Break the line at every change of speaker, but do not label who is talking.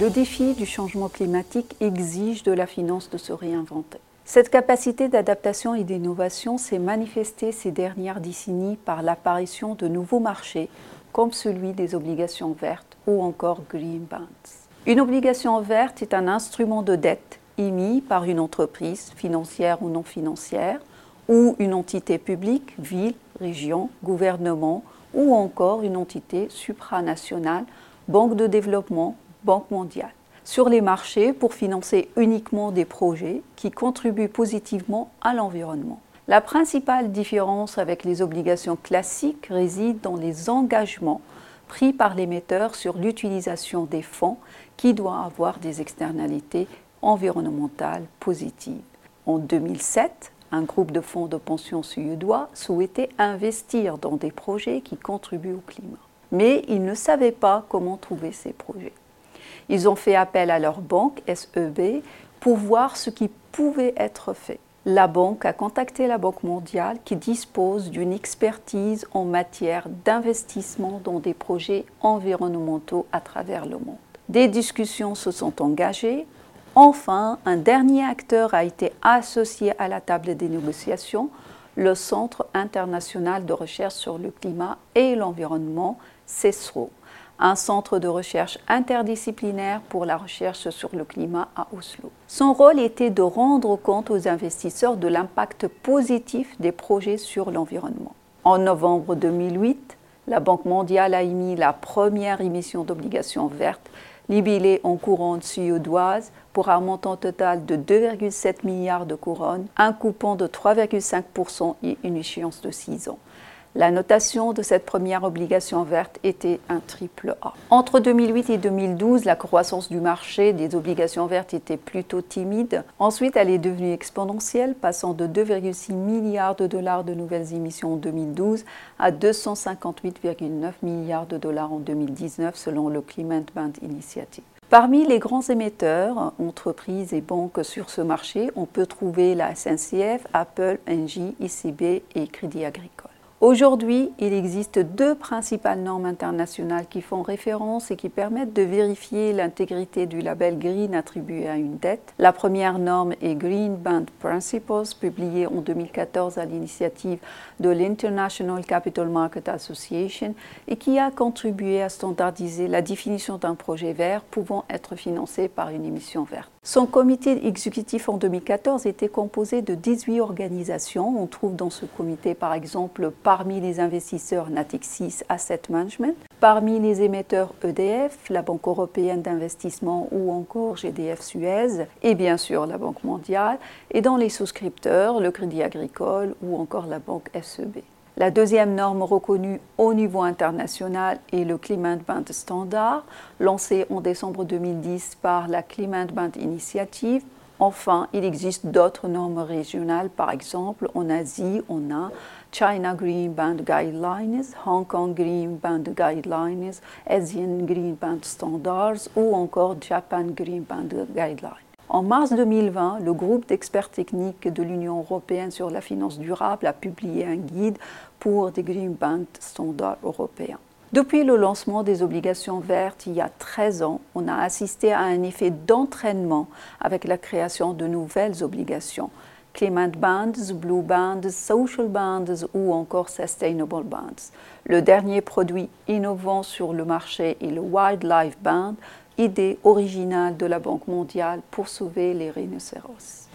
Le défi du changement climatique exige de la finance de se réinventer. Cette capacité d'adaptation et d'innovation s'est manifestée ces dernières décennies par l'apparition de nouveaux marchés comme celui des obligations vertes ou encore green bonds. Une obligation verte est un instrument de dette émis par une entreprise financière ou non financière ou une entité publique, ville, région, gouvernement ou encore une entité supranationale, banque de développement, banque mondiale, sur les marchés pour financer uniquement des projets qui contribuent positivement à l'environnement. La principale différence avec les obligations classiques réside dans les engagements pris par l'émetteur sur l'utilisation des fonds qui doit avoir des externalités environnementales positives. En 2007, un groupe de fonds de pension suédois souhaitait investir dans des projets qui contribuent au climat. Mais ils ne savaient pas comment trouver ces projets. Ils ont fait appel à leur banque SEB pour voir ce qui pouvait être fait. La banque a contacté la Banque mondiale qui dispose d'une expertise en matière d'investissement dans des projets environnementaux à travers le monde. Des discussions se sont engagées. Enfin, un dernier acteur a été associé à la table des négociations, le Centre international de recherche sur le climat et l'environnement, CESRO un centre de recherche interdisciplinaire pour la recherche sur le climat à Oslo. Son rôle était de rendre compte aux investisseurs de l'impact positif des projets sur l'environnement. En novembre 2008, la Banque mondiale a émis la première émission d'obligations vertes libellées en couronne suédoise pour un montant total de 2,7 milliards de couronnes, un coupon de 3,5% et une échéance de 6 ans. La notation de cette première obligation verte était un triple A. Entre 2008 et 2012, la croissance du marché des obligations vertes était plutôt timide. Ensuite, elle est devenue exponentielle, passant de 2,6 milliards de dollars de nouvelles émissions en 2012 à 258,9 milliards de dollars en 2019 selon le Climate Band Initiative. Parmi les grands émetteurs, entreprises et banques sur ce marché, on peut trouver la SNCF, Apple, Engie, ICB et Crédit Agricole. Aujourd'hui, il existe deux principales normes internationales qui font référence et qui permettent de vérifier l'intégrité du label Green attribué à une dette. La première norme est Green Band Principles, publiée en 2014 à l'initiative de l'International Capital Market Association et qui a contribué à standardiser la définition d'un projet vert pouvant être financé par une émission verte. Son comité exécutif en 2014 était composé de 18 organisations. On trouve dans ce comité par exemple parmi les investisseurs Natixis Asset Management, parmi les émetteurs EDF, la Banque européenne d'investissement ou encore GDF Suez et bien sûr la Banque mondiale et dans les souscripteurs le Crédit Agricole ou encore la Banque SEB. La deuxième norme reconnue au niveau international est le Climate Band Standard, lancé en décembre 2010 par la Climate Band Initiative. Enfin, il existe d'autres normes régionales, par exemple en Asie, on a China Green Band Guidelines, Hong Kong Green Band Guidelines, Asian Green Band Standards ou encore Japan Green Band Guidelines. En mars 2020, le groupe d'experts techniques de l'Union européenne sur la finance durable a publié un guide pour des Green Band standards européens. Depuis le lancement des obligations vertes il y a 13 ans, on a assisté à un effet d'entraînement avec la création de nouvelles obligations. Climate Bonds, Blue Bonds, Social Bonds ou encore Sustainable Bonds. Le dernier produit innovant sur le marché est le Wildlife Bond, idée originale de la Banque mondiale pour sauver les rhinocéros.